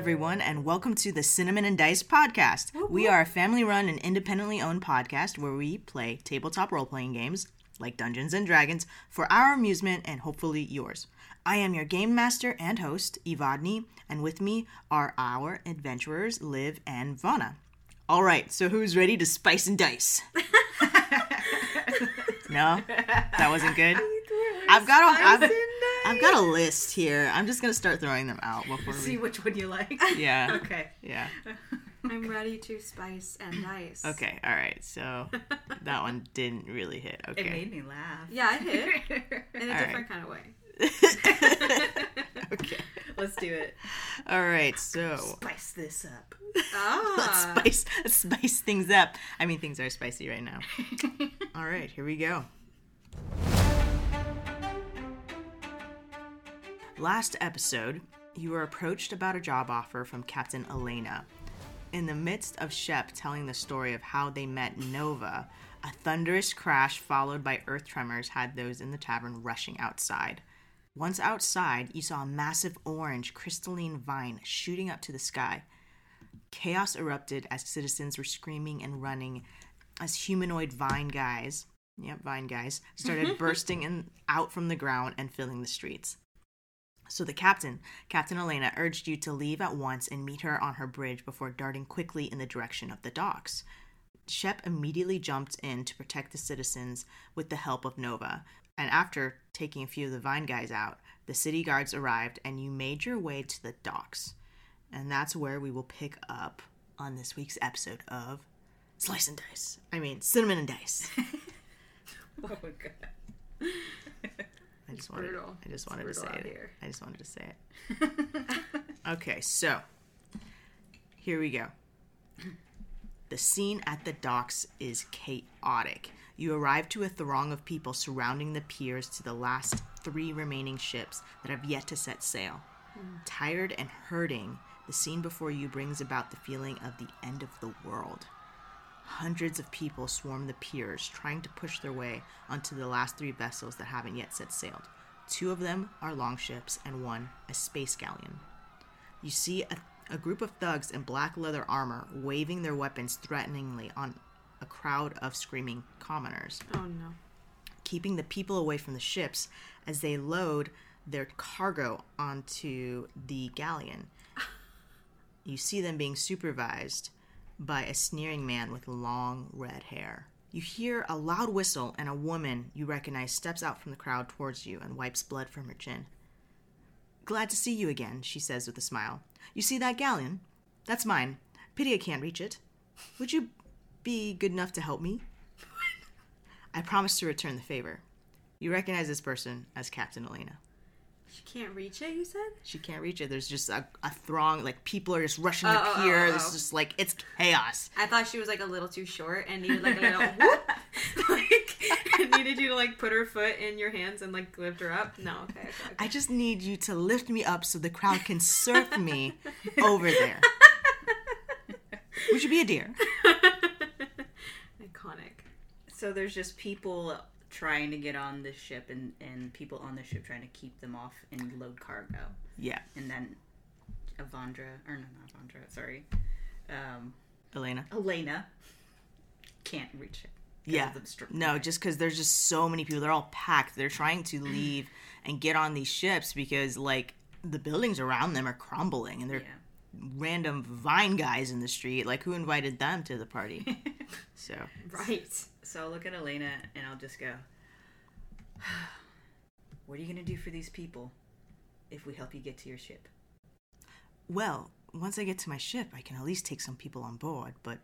everyone, and welcome to the Cinnamon and Dice podcast. We are a family run and independently owned podcast where we play tabletop role playing games like Dungeons and Dragons for our amusement and hopefully yours. I am your game master and host, Evadni, and with me are our adventurers, Liv and Vana. All right, so who's ready to spice and dice? no, that wasn't good. I've got a, I've, I've got a list here. I'm just gonna start throwing them out before See we. which one you like. Yeah, Okay. yeah. I'm ready to spice and dice. Okay, all right. So that one didn't really hit. Okay. It Okay. made me laugh. Yeah, it hit in a All different kind of way. okay. Let's do it. All right. So Spice this up. let's Ah, spice let's spice things up. I mean, things are spicy right now. All right, here we go. Last episode, you were approached about a job offer from Captain Elena. In the midst of Shep telling the story of how they met Nova, a thunderous crash followed by earth tremors had those in the tavern rushing outside. Once outside, you saw a massive orange crystalline vine shooting up to the sky. Chaos erupted as citizens were screaming and running as humanoid vine guys, yep, vine guys, started bursting in, out from the ground and filling the streets. So the captain, Captain Elena, urged you to leave at once and meet her on her bridge before darting quickly in the direction of the docks. Shep immediately jumped in to protect the citizens with the help of Nova, and after taking a few of the vine guys out, the city guards arrived and you made your way to the docks. And that's where we will pick up on this week's episode of Slice and Dice. I mean, Cinnamon and Dice. Oh my god. I just wanted, brutal. I just wanted to say it. here. I just wanted to say it. Okay, so here we go. The scene at the docks is chaotic. You arrive to a throng of people surrounding the piers to the last three remaining ships that have yet to set sail. Hmm. Tired and hurting, the scene before you brings about the feeling of the end of the world. Hundreds of people swarm the piers, trying to push their way onto the last three vessels that haven't yet set sailed. Two of them are longships, and one a space galleon. You see a, a group of thugs in black leather armor waving their weapons threateningly on a crowd of screaming commoners, oh no. keeping the people away from the ships as they load their cargo onto the galleon. You see them being supervised by a sneering man with long red hair. You hear a loud whistle, and a woman you recognize steps out from the crowd towards you and wipes blood from her chin. Glad to see you again, she says with a smile. You see that galleon? That's mine. Pity I can't reach it. Would you be good enough to help me? I promise to return the favor. You recognize this person as Captain Elena. She can't reach it, you said? She can't reach it. There's just a, a throng, like people are just rushing Oh, the oh, pier. oh, This oh. is just like it's chaos. I thought she was like a little too short and needed like a little whoop. like needed you to like put her foot in your hands and like lift her up. No, okay, okay, okay. I just need you to lift me up so the crowd can surf me over there. Would you be a dear? Iconic. So there's just people trying to get on the ship and, and people on the ship trying to keep them off and load cargo. Yeah, And then Avandra, or no, not Avandra, sorry. Um, Elena. Elena can't reach it. Yeah. of the str- No, just because there's just so many people. They're all packed. They're trying to leave and get on these ships because, like, the buildings around them are crumbling and they're Yeah. random vine guys in the street. Like, who invited them to the party? so, Right. So I'll look at Elena and I'll just go, What are you going to do for these people if we help you get to your ship? well, once I get to my ship, I can at least take some people on board, but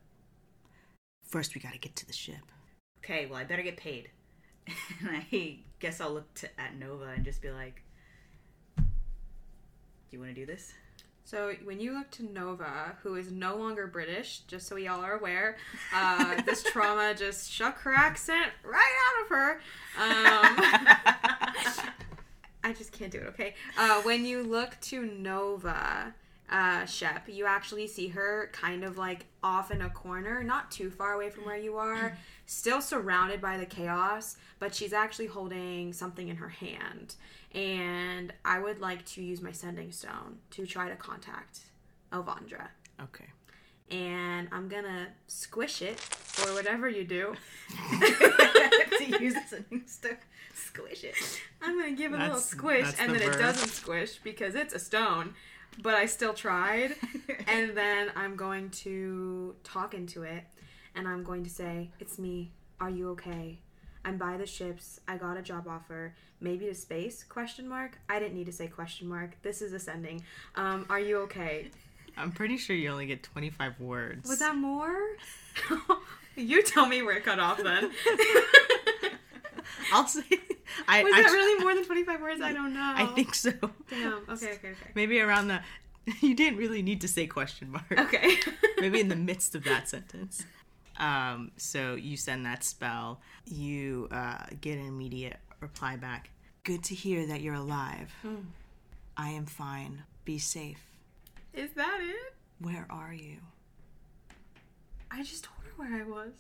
first we gotta get to the ship. Okay, well, I better get paid. and I guess I'll look to, at Nova and just be like, Do you want to do this? So when you look to Nova, who is no longer British, just so we all are aware, uh, this trauma just shook her accent right out of her. Um, I just can't do it. Okay. Uh, when you look to Nova, uh, Shep, you actually see her kind of like off in a corner, not too far away from where you are, still surrounded by the chaos, but she's actually holding something in her hand. And I would like to use my sending stone to try to contact Avandra. Okay. And I'm gonna squish it, or whatever you do. to use as to squish it. I'm gonna give it a little squish, and the then it doesn't squish because it's a stone. But I still tried. and then I'm going to talk into it, and I'm going to say, "It's me. Are you okay? I'm by the ships. I got a job offer. Maybe to space? Question mark. I didn't need to say question mark. This is a sending. Um, are you okay? I'm pretty sure you only get 25 words. Was that more? you tell me where it cut off then. I'll say. I, Was I, that really more than 25 words? I don't know. I think so. Damn. Okay, okay, okay. Maybe around the. You didn't really need to say question mark. Okay. Maybe in the midst of that sentence. Um, so you send that spell. You uh, get an immediate reply back. Good to hear that you're alive. I am fine. Be safe. Is that it? Where are you? I just told her where I was.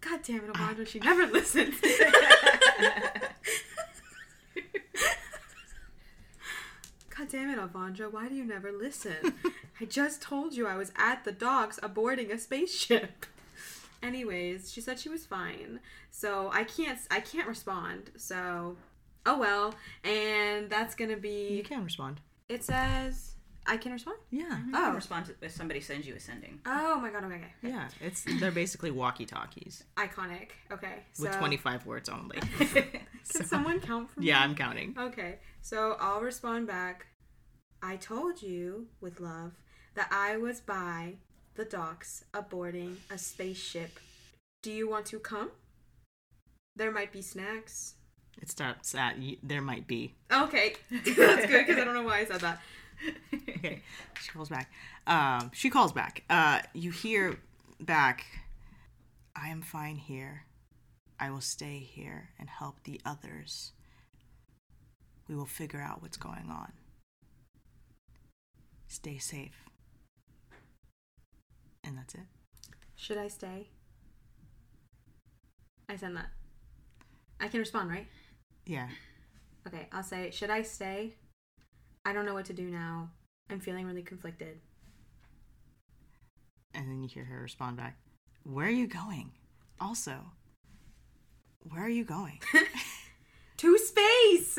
God damn it, Amanda, she never listens. God damn it, Avandra, why do you never listen? I just told you I was at the docks aborting a spaceship. Anyways, she said she was fine. So I can't I can't respond. So oh well. And that's gonna be You can respond. it says I can respond? Yeah. You can oh. respond to if somebody sends you a sending. Oh my god, okay, okay. Yeah. It's they're basically walkie talkies Iconic. Okay. So with 25 words only. Can someone count for me? yeah, I'm counting. Okay, so I'll respond back. I told you, with love, that I was by the docks aborting a spaceship. Do you want to come? There might be snacks. It starts at y- there might be. Okay, that's good because I don't know why I said that. Okay. She calls back. Um, she calls back. Uh, you hear back. I am fine here. I will stay here and help the others. We will figure out what's going on. Stay safe. And that's it. Should I stay? I send that. I can respond, right? Yeah. Okay, I'll say, should I stay? I don't know what to do now. I'm feeling really conflicted. And then you hear her respond back. Where are you going? Also, where are you going? To space!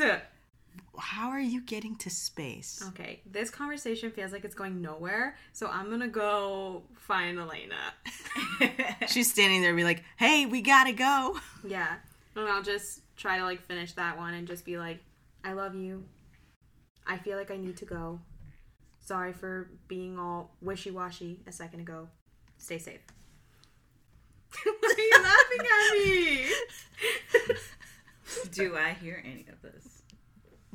How are you getting to space? Okay, this conversation feels like it's going nowhere, so I'm gonna go find Elena. She's standing there, and be like, "Hey, we gotta go." Yeah, and I'll just try to like finish that one and just be like, I love you. I feel like I need to go. Sorry for being all wishy washy a second ago. Stay safe. Why are you laughing at me? Do I hear any of this?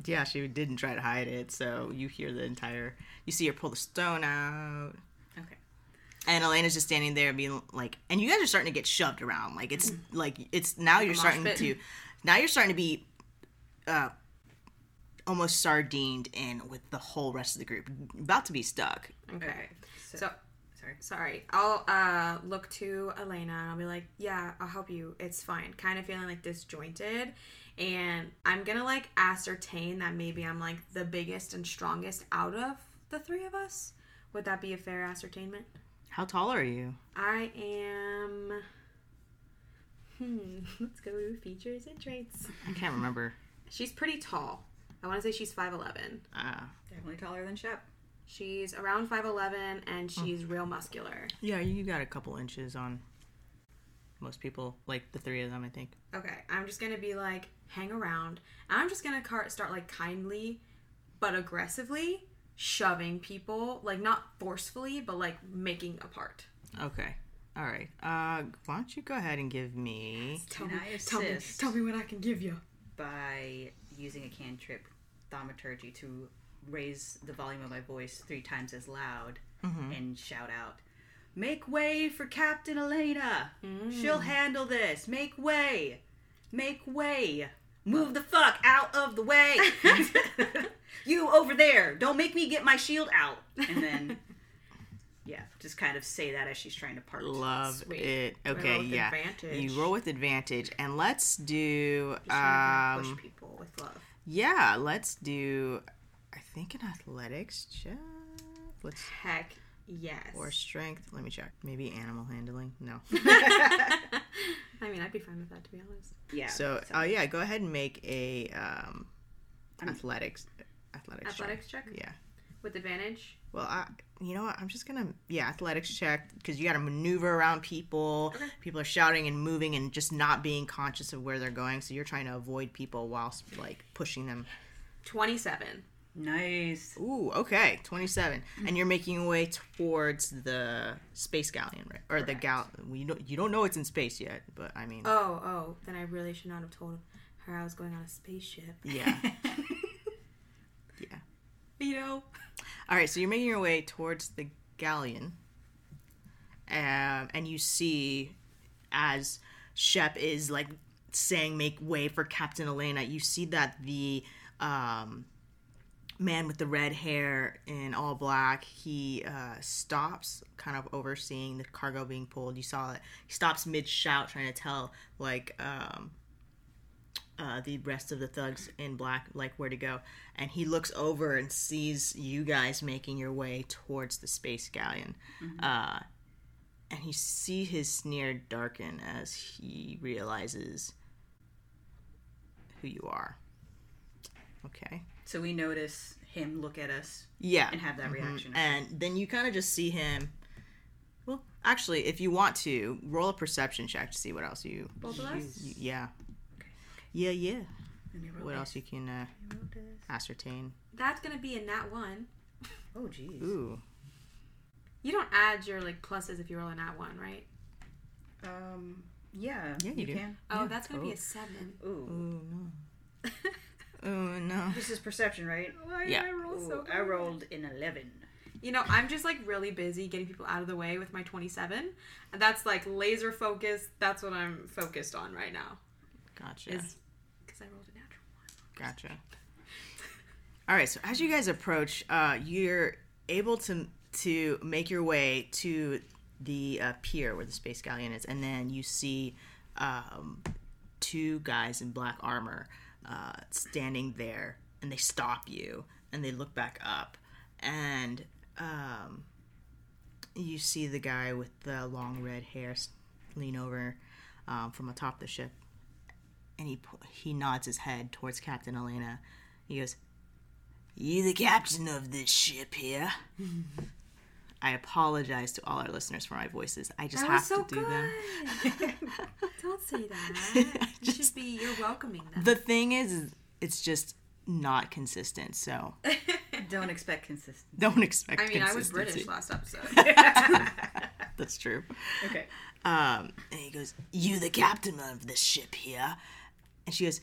Yeah, she didn't try to hide it, so you hear the entire. You see her pull the stone out, Okay. and Elena's just standing there, being like, and you guys are starting to get shoved around. Like it's like it's now you're starting pit. to, now you're starting to be, uh, almost sardined in with the whole rest of the group, about to be stuck. Okay. Okay. So, So sorry. sorry. I'll uh look to Elena and I'll be like, "Yeah, I'll help you. It's fine." Kind of feeling like disjointed, and I'm going to like ascertain that maybe I'm like the biggest and strongest out of the three of us. Would that be a fair ascertainment? How tall are you? I am Hmm, let's go to features and traits. I can't remember. She's pretty tall. I want to say she's 5'11. Ah, Definitely taller than Shep. She's around 5'11 and she's real muscular. yeah, you got a couple inches on most people, like the three of them, I think. Okay, I'm just gonna be like, hang around. And I'm just gonna car- start like kindly, but aggressively shoving people, like not forcefully, but like making apart. Okay. All right. Uh, why don't you go ahead and give me? Tell Can me, I tell me, assist? tell me what I can give you. by using a cantrip thaumaturgy to raise the volume of my voice three times as loud and shout out, Make way for Captain Elena! She'll handle this! Make way! Make way! Move the fuck out of the way! you over there! Don't make me get my shield out! And then, yeah, just kind of say that as she's trying to part. Love Sweet. it. roll Okay, with yeah. advantage. You roll with advantage, and let's do. Just trying to Um, push people with love. yeah, let's do. I think an athletics check. Let's. Heck Yes. or strength. Let me check. Maybe animal handling. No. I mean, I'd be fine with that to be honest. Yeah. So, uh, yeah, go ahead and make a um, athletics athletics Athletics check check. Yeah. with advantage. Well, I, you know what? I'm just gonna yeah athletics check because you got to maneuver around people. Okay. People are shouting and moving and just not being conscious of where they're going. So you're trying to avoid people whilst like pushing them. Twenty-seven. Nice. Ooh, okay, 27, and you're making your way towards the space galleon, right? Or the gal. Well, you don't you don't know it's in space yet, but I mean, Oh, oh. Then I really should not have told her I was going on a spaceship. yeah, yeah. You know. All right, so you're making your way towards the galleon, um, and you see as Shep is like saying, "Make way for Captain Elena." You see that the um, man with the red hair in all black he uh, stops, kind of overseeing the cargo being pulled. You saw it. He stops mid shout, trying to tell like. Um, uh, the rest of the thugs in black like where to go and he looks over and sees you guys making your way towards the space galleon uh, and you see his sneer darken as he realizes who you are okay So we notice him look at us yeah and have that Mhm. reaction. and then you kind of just see him well actually if you want to roll a perception check to see what else you, Both of us? you- yeah yeah yeah Let me roll what this. else you can uh, Let me roll this. ascertain That's gonna be a nat one. Oh jeez. ooh You don't add your like pluses if you roll a nat one, right? Um. Yeah. Yeah, you do. can. Oh, Yeah. that's gonna be Oh. a seven. Ooh. Ooh no. oh no. This is perception, right? Why Yeah. did I roll so Ooh, I rolled an eleven. You know, I'm just like really busy getting people out of the way with my 27, and that's like laser focused. That's what I'm focused on right now. Gotcha. Because I rolled a natural one. Gotcha. All right. So as you guys approach, uh, you're able to to make your way to the uh, pier where the space galleon is, and then you see um, two guys in black armor uh, standing there, and they stop you, and they look back up, and um, you see the guy with the long red hair lean over um, from atop the ship, and he he nods his head towards Captain Elena. He goes, "You the captain of this ship here?" I apologize to all our listeners for my voices. I just That have so to do good. them. Don't say that. You just- should be. You're welcoming them. The thing is, it's just not consistent. So Don't expect consistency. don't expect. I mean, I was. British last episode. That's true. Okay. Um, and he goes, "You the captain of this ship here?" And she goes,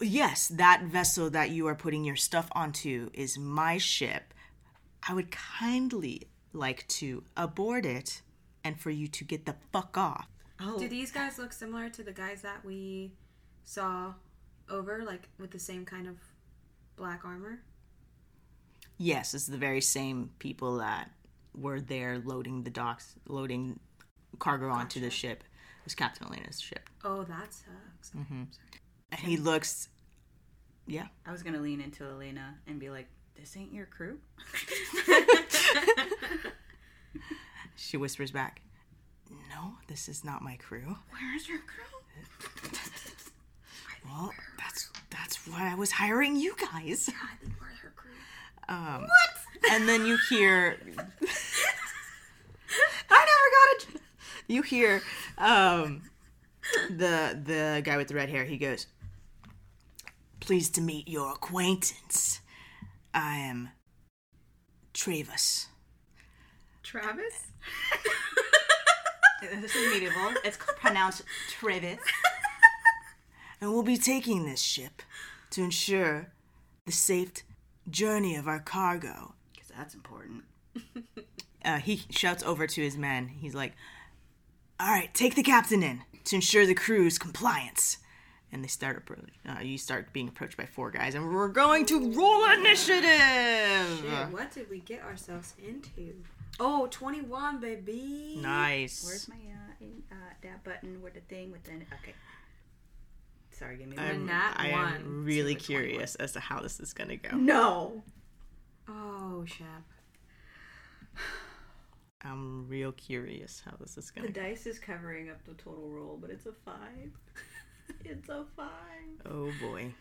"Yes, that vessel that you are putting your stuff onto is my ship. I would kindly like to abort it, and for you to get the fuck off." Oh. Do these guys look similar to the guys that we saw over, like with the same kind of black armor? Yes, it's the very same people that were there loading the docks, loading cargo onto the ship. It was Captain Elena's ship, Oh, that sucks. Mm-hmm. and he looks. Yeah, I was gonna lean into Elena and be like, "This ain't your crew." she whispers back, "No, this is not my crew." Where's your crew? Well, that's that's why I was hiring you guys. I think we're her crew. Um, what? And then you hear. I never got it. You hear um, the the guy with the red hair. He goes, "Pleased to meet your acquaintance. I am Travis." Travis? This is medieval. It's pronounced Travis. and we'll be taking this ship to ensure the safe journey of our cargo. Because that's important. Uh, he shouts over to his men. He's like, "All right, take the captain in to ensure the crew's compliance." And they start. appro- Uh, you start being approached by four guys, and we're going to roll initiative. Shit, what did we get ourselves into? Oh, 21, baby. Nice. Where's my uh, in, uh that button with the thing with the okay? Sorry, give me I'm- one. nat I one am really to a 21. curious as to how this is gonna go. No. Oh, Shep. I'm real curious how this is going. to The dice is covering up the total roll, but it's a five. it's a five. Oh boy.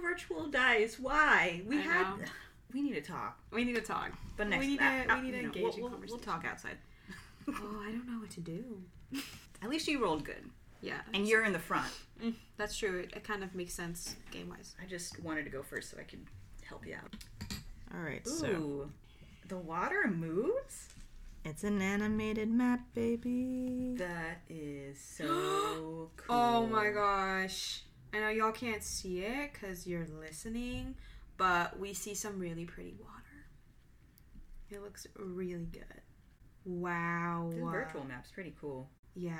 Virtual dice. Why? We I had. know. We need to talk. We need to talk. But next, we need to, uh, uh, we need to you know, engage we'll, in we'll, conversation. we'll talk outside. Oh, I don't know what to do. At least you rolled good, Yeah, and you're in the front. Mm, that's true. It, it kind of makes sense game wise. I just wanted to go first so I could help you out. All right, Ooh, so the water moves. It's an animated map, baby. That is so oh cool. Oh my gosh. I know y'all can't see it because you're listening, but we see some really pretty water. It looks really good. Wow. The virtual map's pretty cool. Yeah.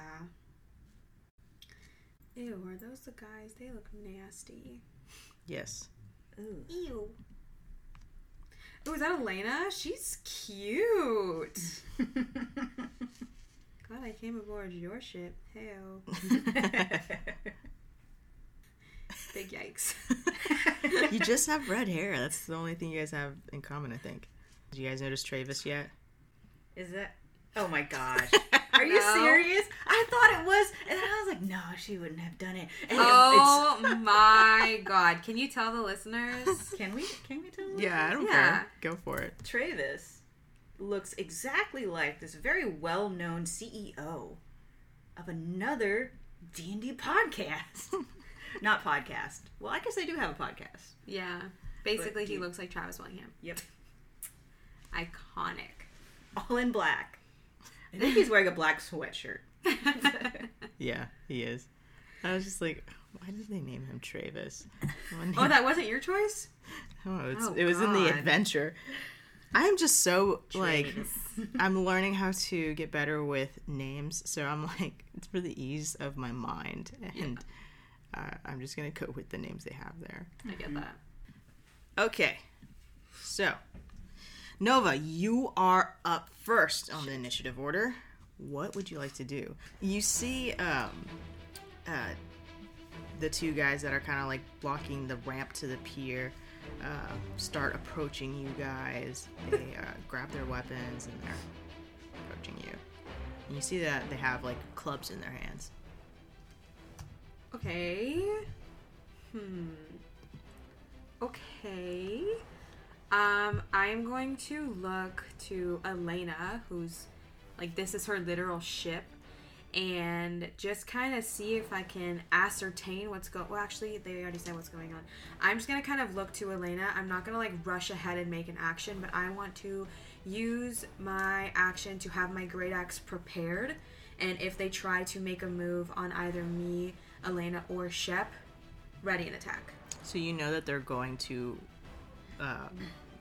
Ew, are those the guys? They look nasty. Yes. Ooh. Ew. Oh, is that Elena? She's cute. Glad I came aboard your ship. Heyo. Big yikes. you just have red hair. That's the only thing you guys have in common, I think. Did you guys notice Travis yet? Is that? Oh my gosh. Are you No. serious? I thought it was, and then I was like, no, she wouldn't have done it. And Oh my god. Can you tell the listeners? can we? Can we tell? them? Yeah, I don't Yeah. care. Go for it. Travis looks exactly like this very well-known CEO of another D and D podcast. Not podcast. Well, I guess they do have a podcast. Yeah. Basically, But he you- looks like Travis Willingham. Yep. Iconic. All in black. I think he's wearing a black sweatshirt. Yeah, he is. I was just like, why did they name him Travis? Oh, that wasn't your choice? Oh, it's, Oh, it was in the adventure. I'm just so like I'm learning how to get better with names, so I'm like it's for the ease of my mind, and uh, I'm just gonna go with the names they have there. I get that. Okay, so Nova, you are up first on the initiative order. What would you like to do? You see, um, uh, the two guys that are kind of like blocking the ramp to the pier uh, start approaching you guys. They uh, grab their weapons and they're approaching you. And you see that they have like clubs in their hands. Okay. Hmm. Okay. Um, I'm going to look to Elena, who's like this is her literal ship, and just kind of see if I can ascertain what's go. Well, actually, they already said what's going on. I'm just gonna kind of look to Elena. I'm not gonna like rush ahead and make an action, but I want to use my action to have my great axe prepared, and if they try to make a move on either me, Elena, or Shep, ready an attack. So you know that they're going to, um,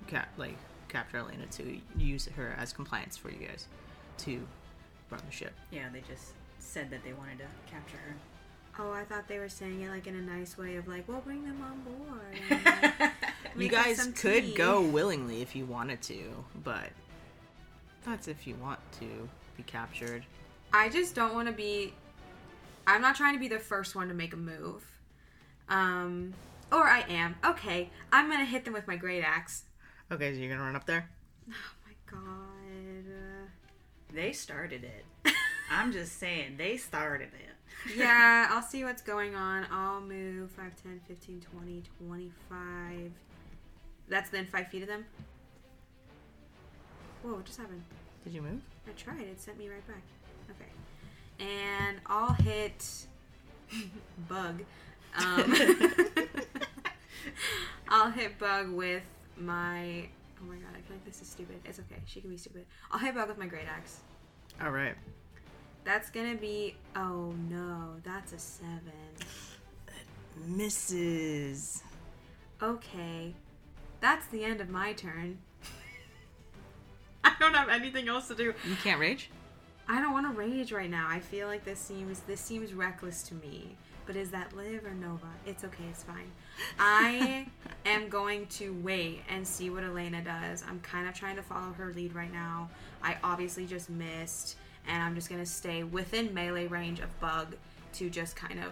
cap- like capture Elena to use her as compliance for you guys to run the ship. Yeah, they just said that they wanted to capture her. Oh, I thought they were saying it like in a nice way of like, well, bring them on board. and, like, You guys could tea. go willingly if you wanted to, but that's if you want to be captured. I just don't want to be. I'm not trying to be the first one to make a move. Um, or I am. Okay, I'm gonna hit them with my great axe. Okay, so you're gonna run up there. Oh my god. They started it. I'm just saying, they started it. yeah, I'll see what's going on. I'll move 5, 10, 15, 20, 25. That's then 5 feet of them. Whoa, what just happened? Did you move? I tried. It sent me right back. Okay. And I'll hit Bug. Um, I'll hit Bug with my. Oh my god, I feel like this is stupid. It's okay. She can be stupid. I'll hit Bug with my great axe. All right. That's gonna be. Oh no, that's a seven. Mrs. Okay. That's the end of my turn. I don't have anything else to do. You can't rage. I don't want to rage right now. I feel like this seems this seems reckless to me. But is that Liv or Nova? It's okay. It's fine. I am going to wait and see what Elena does. I'm kind of trying to follow her lead right now. I obviously just missed, and I'm just gonna stay within melee range of Bug to just kind of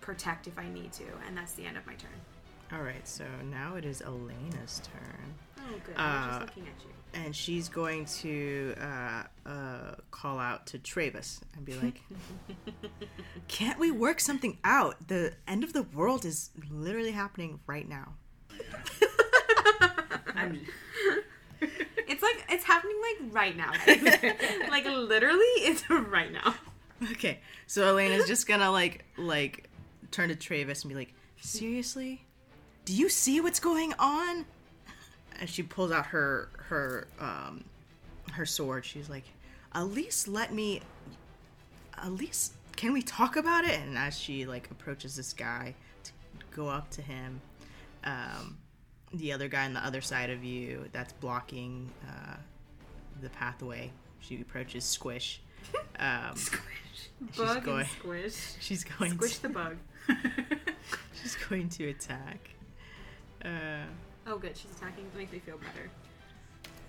protect if I need to. And that's the end of my turn. All right, so now it is Elena's turn. Oh, good. I was Uh, just looking at you. and she's going to uh, uh, call out to Travis and be like, "Can't we work something out? The end of the world is literally happening right now." I'm, It's like it's happening like right now. like literally, it's right now. Okay, so Elena's just gonna like like turn to Travis and be like, "Seriously, do you see what's going on?" And she pulls out her her um her sword. She's like, "At least let me. At least can we talk about it?" And as she like approaches this guy to go up to him, um, the other guy on the other side of you that's blocking uh, the pathway, she approaches Squish. Um, squish. Bug and going- squish. She's going Squish to, the bug. she's going to attack uh, Oh, good. She's attacking. It makes me feel better.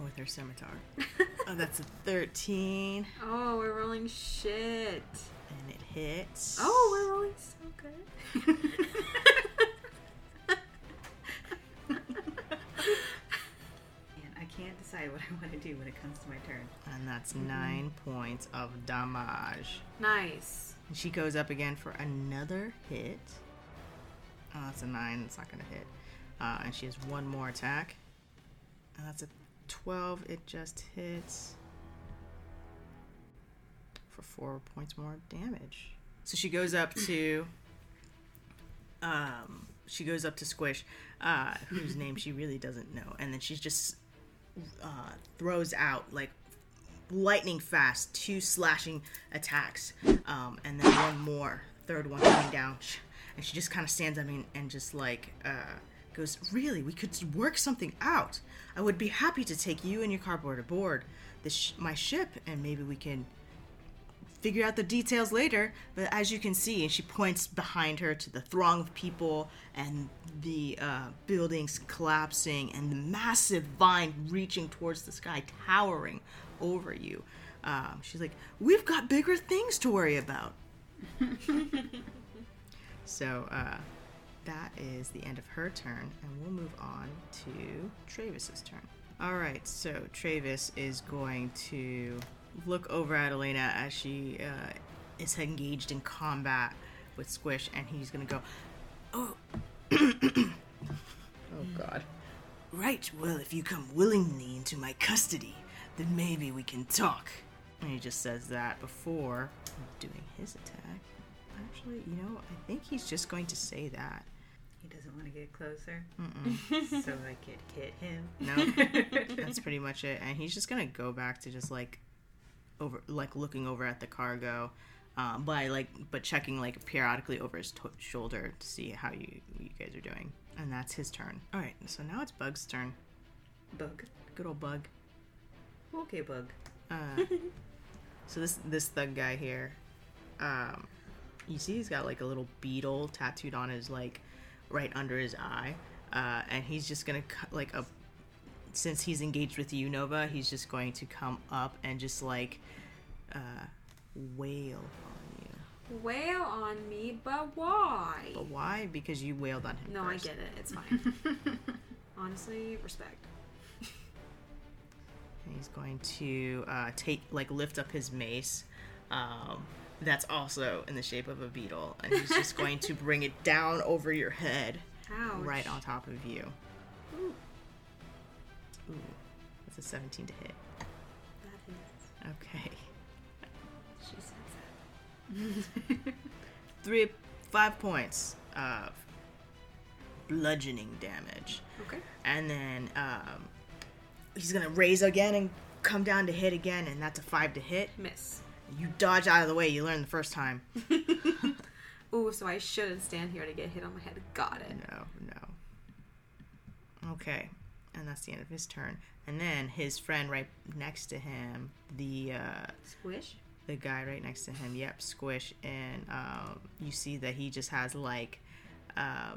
with her scimitar. oh, that's a 13 Oh, we're rolling shit. and it hits. Oh, we're rolling so good. Decide what I want to do when it comes to my turn. and that's 9 points of damage. nice. And she goes up again for another hit. Oh, that's a 9. It's not going to hit. Uh, and she has one more attack. And that's a 12. It just hits for 4 points more damage. So she goes up to. Um, she goes up to Squish, uh, whose name she really doesn't know. And then she's just uh, throws out, like, lightning fast two slashing attacks um, and then one more third one coming down. And she just kind of stands up and, and just like uh, goes really? We could work something out. I would be happy to take you and your cardboard aboard the sh- my ship and maybe we can figure out the details later but as you can see and she points behind her to the throng of people and the uh, buildings collapsing and the massive vine reaching towards the sky towering over you. Um, she's like we've got bigger things to worry about. So uh, that is the end of her turn and we'll move on to travis's turn. All right so travis is going to look over at elena as she uh, is engaged in combat with squish and he's gonna go oh. Oh god. Right well if you come willingly into my custody then maybe we can talk. And he just says that before doing his attack. Actually you know i think he's just going to say that. He doesn't want to get closer, Mm-mm. so I could hit him. No, that's pretty much it. And he's just gonna go back to just like over, like looking over at the cargo, um, by like, but checking like periodically over his to- shoulder to see how you you guys are doing. And that's his turn. All right, so now it's Bug's turn. Bug. Good old Bug. Okay, bug. Uh, so this this thug guy here, um, you see he's got like a little beetle tattooed on his like right under his eye, uh, and he's just gonna cut like a. Since he's engaged with you, Nova, he's just going to come up and just like uh, wail on you. Wail on me, but why? But why? Because you wailed on him. No, I first. get it. It's fine. Honestly, respect. And he's going to uh, take like lift up his mace. Um, that's also in the shape of a beetle, and he's just going to bring it down over your head, Ouch. right on top of you. Ooh, Ooh, that's a 17 to hit. that is. Okay, She says that. three, five points of bludgeoning damage, Okay. and then um, he's gonna raise again and come down to hit again, and that's a five to hit. Miss. You dodge out of the way. You learned the first time. Ooh, so I shouldn't stand here to get hit on my head. Got it. No, no. Okay, and that's the end of his turn. And then his friend right next to him, the uh, Squish. the guy right next to him, yep, Squish, and um, you see that he just has like uh,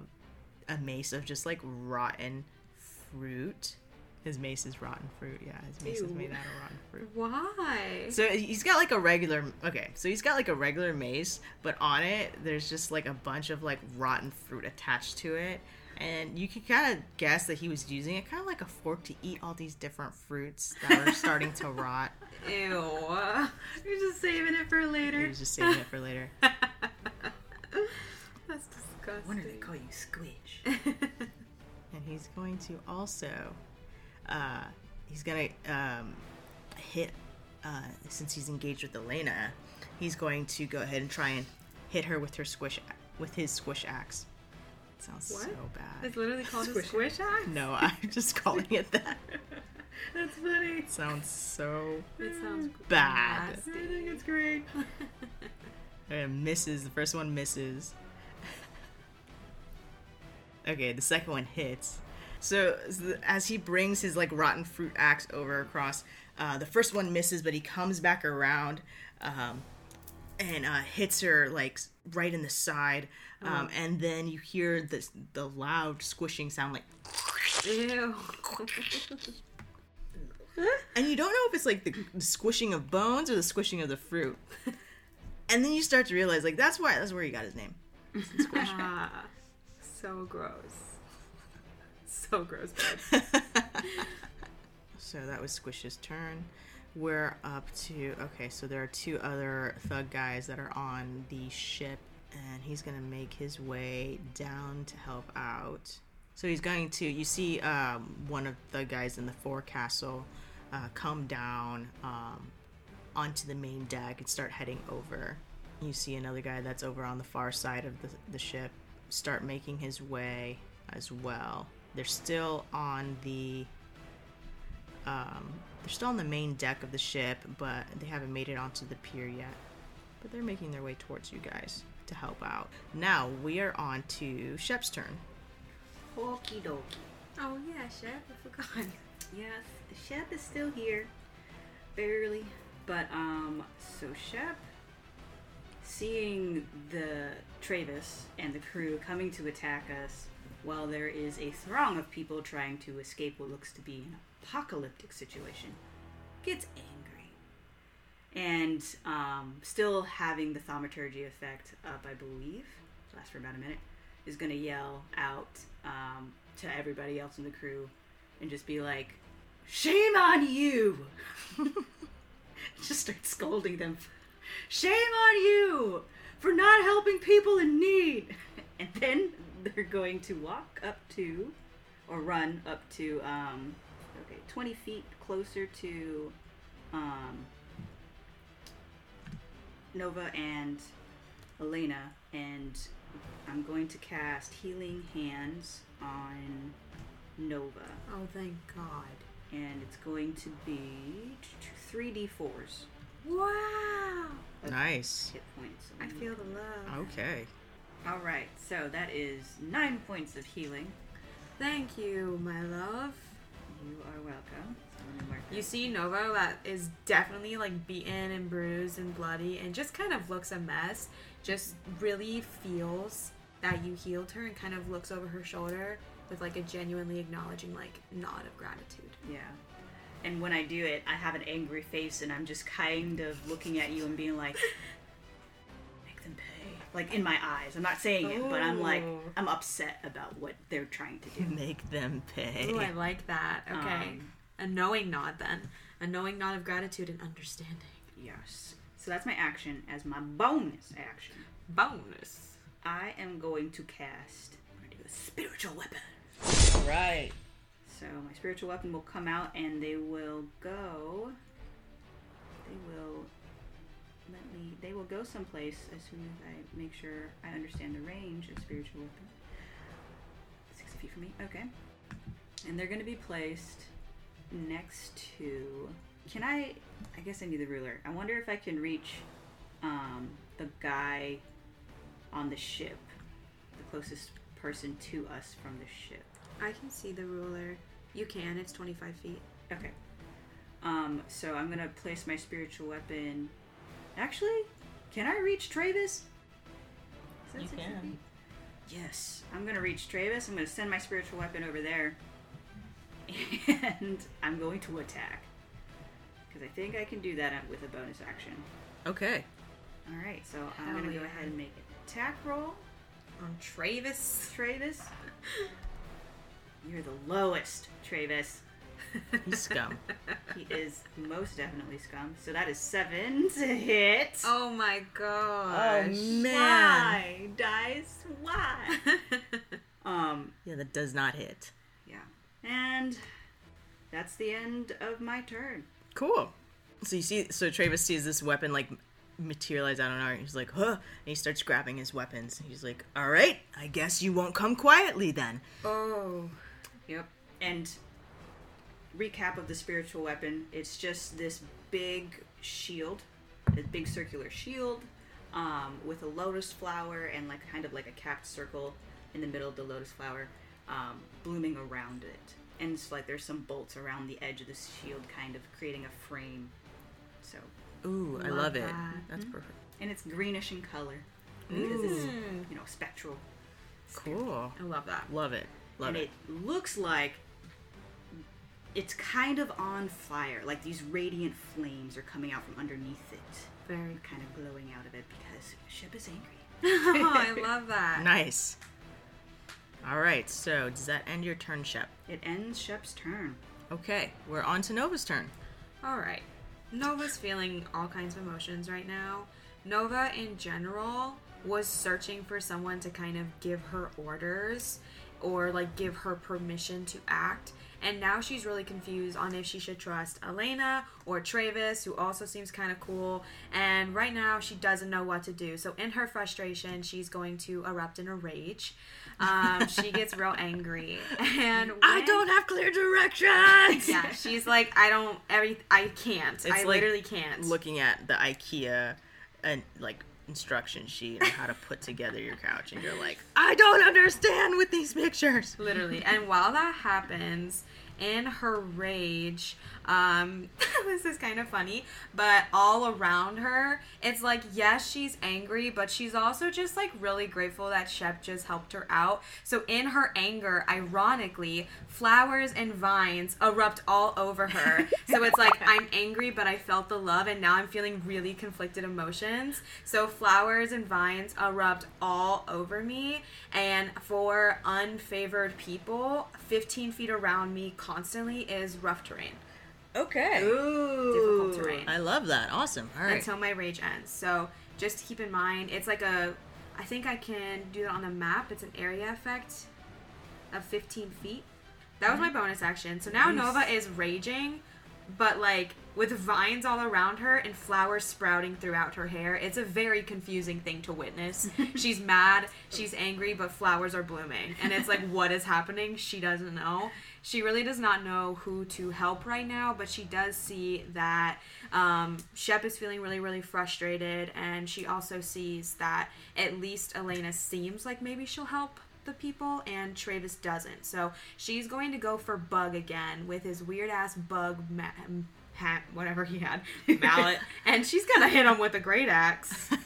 a mace of just like rotten fruit. His mace is rotten fruit. Yeah, his mace is made out of rotten fruit. Why? So he's got like a regular okay, so he's got like a regular mace, but on it there's just like a bunch of like rotten fruit attached to it. And you can kind of guess that he was using it kind of like a fork to eat all these different fruits that are starting to rot. Ew. You're just saving it for later. Was just saving it for later. That's disgusting. Wonder they call you Squish. and he's going to also uh he's gonna um hit uh since he's engaged with elena he's going to go ahead and try and hit her with her squish with his squish axe it sounds What? so bad It's literally called a Squish squish axe. no i'm just calling it that That's funny. it sounds so That sounds Bad. nasty. I think it's great. and misses the first one misses okay the second one hits so as he brings his like rotten fruit axe over across uh, the first one misses but he comes back around um, and uh, hits her like right in the side um, and then you hear this the loud squishing sound like Ew. and you don't know if it's like the, the squishing of bones or the squishing of the fruit and then you start to realize like that's why that's where he got his name squish so gross. So gross, bud. So that was Squish's turn. We're up to okay. So there are two other thug guys that are on the ship, and he's gonna make his way down to help out. So he's going to. You see, um, one of the guys in the forecastle uh, come down um, onto the main deck and start heading over. You see another guy that's over on the far side of the, the ship start making his way as well. They're still on the um, they're still on the main deck of the ship, but they haven't made it onto the pier yet. But they're making their way towards you guys to help out. Now we are on to Shep's turn. Okie dokie. Oh yeah, Shep. I forgot. Yes, Shep is still here. Barely. But, um, so Shep, seeing the Travis and the crew coming to attack us while there is a throng of people trying to escape what looks to be an apocalyptic situation, gets angry. And, um, still having the thaumaturgy effect up, I believe, lasts for about a minute, is gonna yell out, um, to everybody else in the crew and just be like, Shame on you! just start scolding them. Shame on you for not helping people in need! And then they're going to walk up to, or run up to, um, okay, 20 feet closer to, um, Nova and Elena, and I'm going to cast Healing Hands on Nova Oh thank God. and it's going to be three d fours Wow. Nice. hit points. I feel the love. Okay. All right, so that is nine points of healing. Thank you, my love. You are welcome. So let me mark You see Nova that is definitely like beaten and bruised and bloody and just kind of looks a mess. Just really feels that you healed her and kind of looks over her shoulder with like a genuinely acknowledging like nod of gratitude. Yeah. And when I do it, I have an angry face, and I'm just kind of looking at you and being like, "Make them pay." Like in my eyes, I'm not saying it, but I'm like, I'm upset about what they're trying to do. Make them pay. Ooh, I like that. Okay. Um, a knowing nod then. A knowing nod of gratitude and understanding. Yes. So that's my action. As my bonus action, Bonus. I am going to cast. I'm going to do a spiritual weapon. right. So my spiritual weapon will come out and they will go. They will let me. They will go someplace as soon as I make sure I understand the range of spiritual weapon. Sixty feet from me. Okay. And they're going to be placed next to. Can I? I guess I need the ruler. I wonder if I can reach um, the guy on the ship, the closest person to us from the ship. I can see the ruler. You can. It's 25 feet. Okay. Um, so I'm gonna place my spiritual weapon. Actually, can I reach Travis? You can. Yes, I'm gonna reach Travis. I'm gonna send my spiritual weapon over there, and I'm going to attack because I think I can do that with a bonus action. Okay. All right, so I'm Hell gonna go ahead and make an attack roll. On Travis. Travis. You're the lowest, Travis. He's scum. He is most definitely scum. So that is seven to hit. Oh my gosh. Why, dice? Why? um, Yeah, that does not hit. yeah. And that's the end of my turn. Cool. So you see, so Travis sees this weapon like materialize out on Art. He's like, huh, and he starts grabbing his weapons. He's like, all right, I guess you won't come quietly then. Oh. Yep. And recap of the spiritual weapon it's just this big shield, a big circular shield um, with a lotus flower and like kind of like a capped circle in the middle of the lotus flower um, blooming around it. And it's like there's some bolts around the edge of this shield, kind of creating a frame. So, Ooh, I Love love it. that. That's perfect. and it's greenish in color because it's you know spectral. Cool. I love that. Love it. Love and it. it looks like it's kind of on fire. Like these radiant flames are coming out from underneath it, Very kind of glowing out of it because Shep is angry. oh, I love that. Nice. All right, so does that end your turn, Shep? It ends Shep's turn. Okay, we're on to Nova's turn. All right. Nova's feeling all kinds of emotions right now. Nova, in general, was searching for someone to kind of give her orders or like give her permission to act. And now she's really confused on if she should trust Elena or Travis, who also seems kind of cool. And right now, she doesn't know what to do. So, in her frustration, she's going to erupt in a rage. Um, she gets real angry. And I don't have clear directions. yeah, she's like, I don't, every, I can't. I like literally can't. Looking at the IKEA and like instruction sheet on how to put together your couch, and you're like, I don't understand with these pictures. literally. And while that happens, in her rage, um, this is kind of funny, but all around her, it's like, yes, she's angry, but she's also just like really grateful that Shep just helped her out. So in her anger, ironically, flowers and vines erupt all over her. so it's like, I'm angry, but I felt the love, and now I'm feeling really conflicted emotions. So flowers and vines erupt all over me, and for unfavored people, 15 feet around me constantly is rough terrain, Okay. Ooh. difficult terrain I love that. Awesome. All right. until my rage ends. So just keep in mind, it's like a. I think I can do that on the map. It's an area effect of 15 feet. That was mm-hmm. my bonus action. So now Nova is raging, but like with vines all around her and flowers sprouting throughout her hair. It's a very confusing thing to witness. she's mad, she's angry, but flowers are blooming. And it's like, what is happening? She doesn't know. She really does not know who to help right now, but she does see that um, Shep is feeling really, really frustrated, and she also sees that at least Elena seems like maybe she'll help the people, and Travis doesn't. So she's going to go for Bug again with his weird ass bug ma- hat, whatever he had, mallet, and she's gonna hit him with a great axe.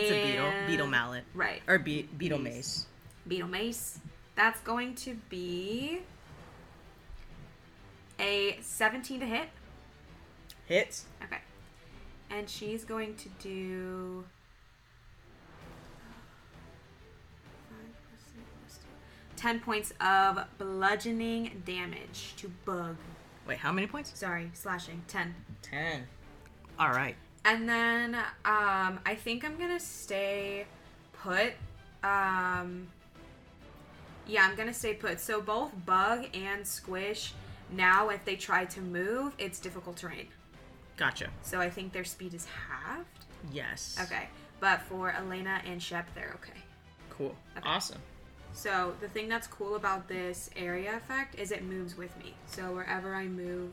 It's a beetle. Beetle mallet. Right. Or be- beetle Mace. mace. Beetle Mace. That's going to be a 17 to hit. Hits. Okay. And she's going to do. 10 points of bludgeoning damage to Bug. Wait, how many points? Sorry, slashing. 10. Ten. All right. And then um, I think I'm gonna stay put. Um, yeah, I'm gonna stay put. So both bug and squish. Now, if they try to move, it's difficult terrain. Gotcha. So I think their speed is halved. Yes. Okay, but for Elena and Shep, they're okay. Cool. Awesome. So the thing that's cool about this area effect is it moves with me. So wherever I move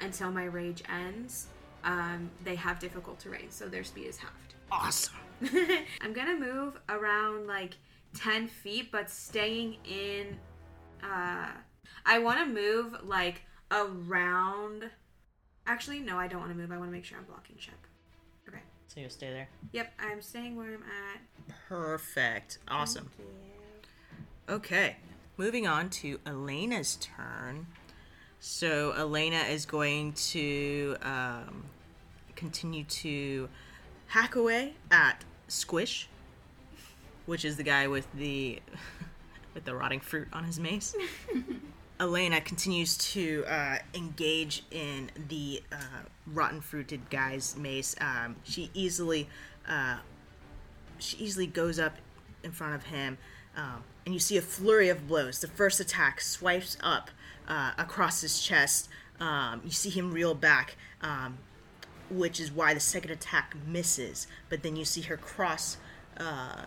until my rage ends, um, they have difficult terrain, so their speed is halved. Awesome. I'm gonna move around like 10 feet, but staying in. Uh, I want to move like around. Actually, no, I don't want to move. I want to make sure I'm blocking Shep. Okay. So you'll stay there. Yep, I'm staying where I'm at. Perfect. Awesome. Okay, moving on to Elena's turn. So Elena is going to um, continue to hack away at Squish, which is the guy with the with the rotting fruit on his mace. Elena continues to uh, engage in the uh, rotten fruited guy's mace. Um, she easily, uh, she easily goes up in front of him, um, and you see a flurry of blows. The first attack swipes up uh, across his chest. Um, you see him reel back, um, which is why the second attack misses. But then you see her cross, uh,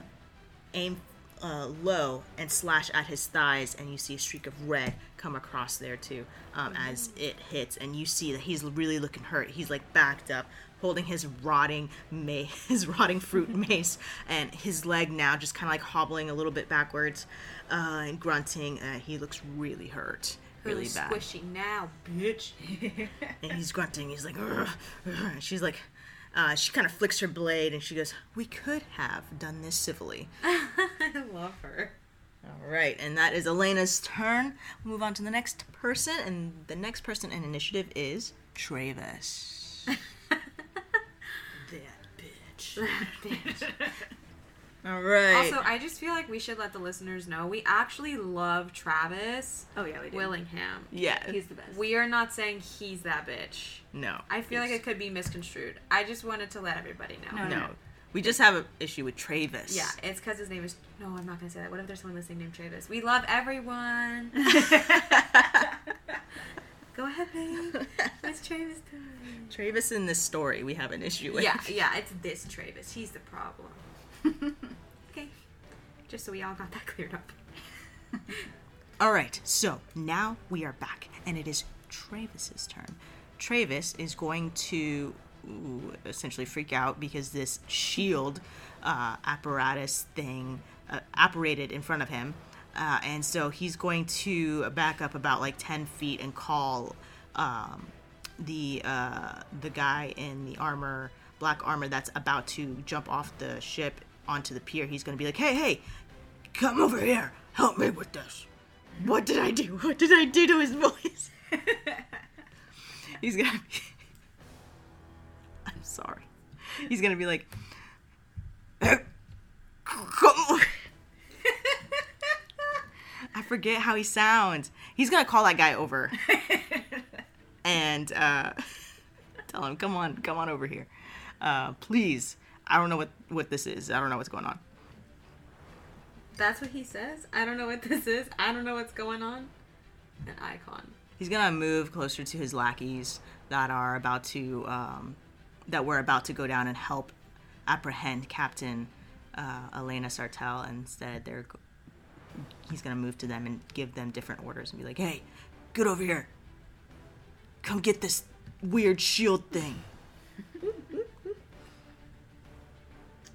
aim uh, low and slash at his thighs, and you see a streak of red come across there too um, as it hits, and you see that he's really looking hurt. He's like backed up, holding his rotting mace, his rotting fruit mace, and his leg now just kind of like hobbling a little bit backwards uh, and grunting. Uh, he looks really hurt, really, Really bad, squishy now, bitch. and he's grunting. He's like, she's like. Uh, she kind of flicks her blade and she goes, We could have done this civilly. I love her. All right, and that is Elena's turn. we Move on to the next person, and the next person in initiative is Travis. that bitch. All right. Also, I just feel like we should let the listeners know we actually love Travis Oh yeah, we do. Willingham. yeah. He's the best. We are not saying he's that bitch. no. I feel like it could be misconstrued. I just wanted to let everybody know. No, no. We just have an issue with Travis. Yeah, it's because his name is. No, I'm not gonna say that. What if there's someone listening named Travis? We love everyone. Go ahead, babe. It's Travis time. Travis in this story, we have an issue with. Yeah, yeah, it's this Travis. He's the problem. Okay, just so we all got that cleared up. All right, so now we are back, and it is Travis's turn. Travis is going to ooh, essentially freak out because this shield uh, apparatus thing uh, apparated in front of him, uh, and so he's going to back up about like ten feet and call um, the uh, the guy in the armor, black armor, that's about to jump off the ship onto the pier. He's going to be like, "Hey, hey, come over here, help me with this." What did I do? What did I do to his voice? He's gonna be. I'm sorry. He's gonna be like. Come. I forget how he sounds. He's gonna call that guy over and uh, tell him, "Come on, come on over here, uh, please." I don't know what what this is. I don't know what's going on. That's what he says. I don't know what this is. I don't know what's going on. An icon. He's gonna move closer to his lackeys that are about to um, that were about to go down and help apprehend Captain uh, Elena Sartell. Instead, they're he's gonna move to them and give them different orders and be like, "Hey, get over here. Come get this weird shield thing."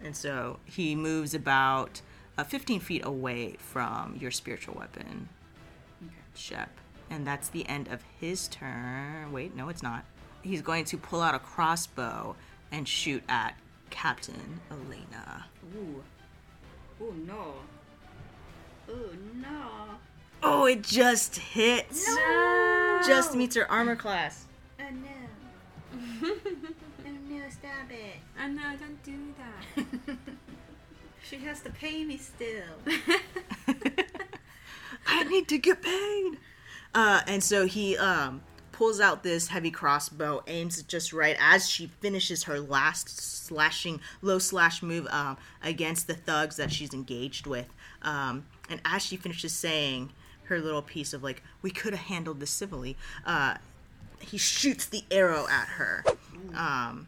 And so he moves about uh, 15 feet away from your spiritual weapon. Shep. And that's the end of his turn. Wait, no, it's not. He's going to pull out a crossbow and shoot at Captain Elena. Ooh. Ooh no. Oh no. Oh, it just hits. Just meets her armor class. Oh no. stop it. Oh no, don't do that. She has to pay me still. I need to get paid. Uh, and so he um, pulls out this heavy crossbow, aims it just right as she finishes her last slashing low slash move um, against the thugs that she's engaged with. Um, and as she finishes saying her little piece of like, "We could have handled this civilly," uh, he shoots the arrow at her. Um,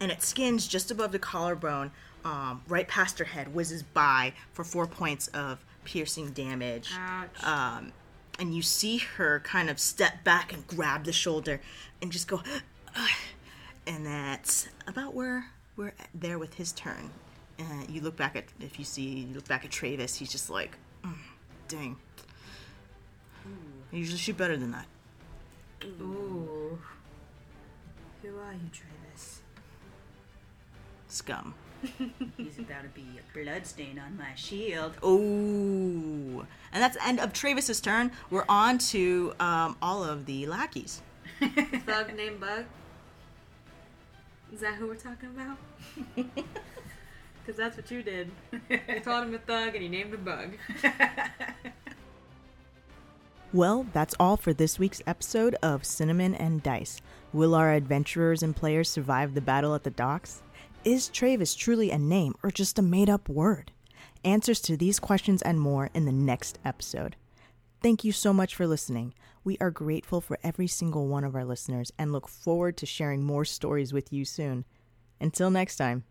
and it skins just above the collarbone, um, right past her head, whizzes by for four points of piercing damage. Ouch. Um, and you see her kind of step back and grab the shoulder and just go, and that's about where we're there with his turn. Uh, you look back at if you see you look back at Travis, he's just like, mm, dang. I usually shoot better than that. Ooh. Who are you, Travis? Scum. He's about to be a bloodstain on my shield. Ooh. And that's the end of Travis's turn. We're on to um, all of the lackeys. Thug named Bug? Is that who we're talking about? Because that's what you did. You called him a thug and you named him Bug. Well, that's all for this week's episode of Cinnamon and Dice. Will our adventurers and players survive the battle at the docks? Is Travis truly a name or just a made up word? Answers to these questions and more in the next episode. Thank you so much for listening. We are grateful for every single one of our listeners and look forward to sharing more stories with you soon. Until next time.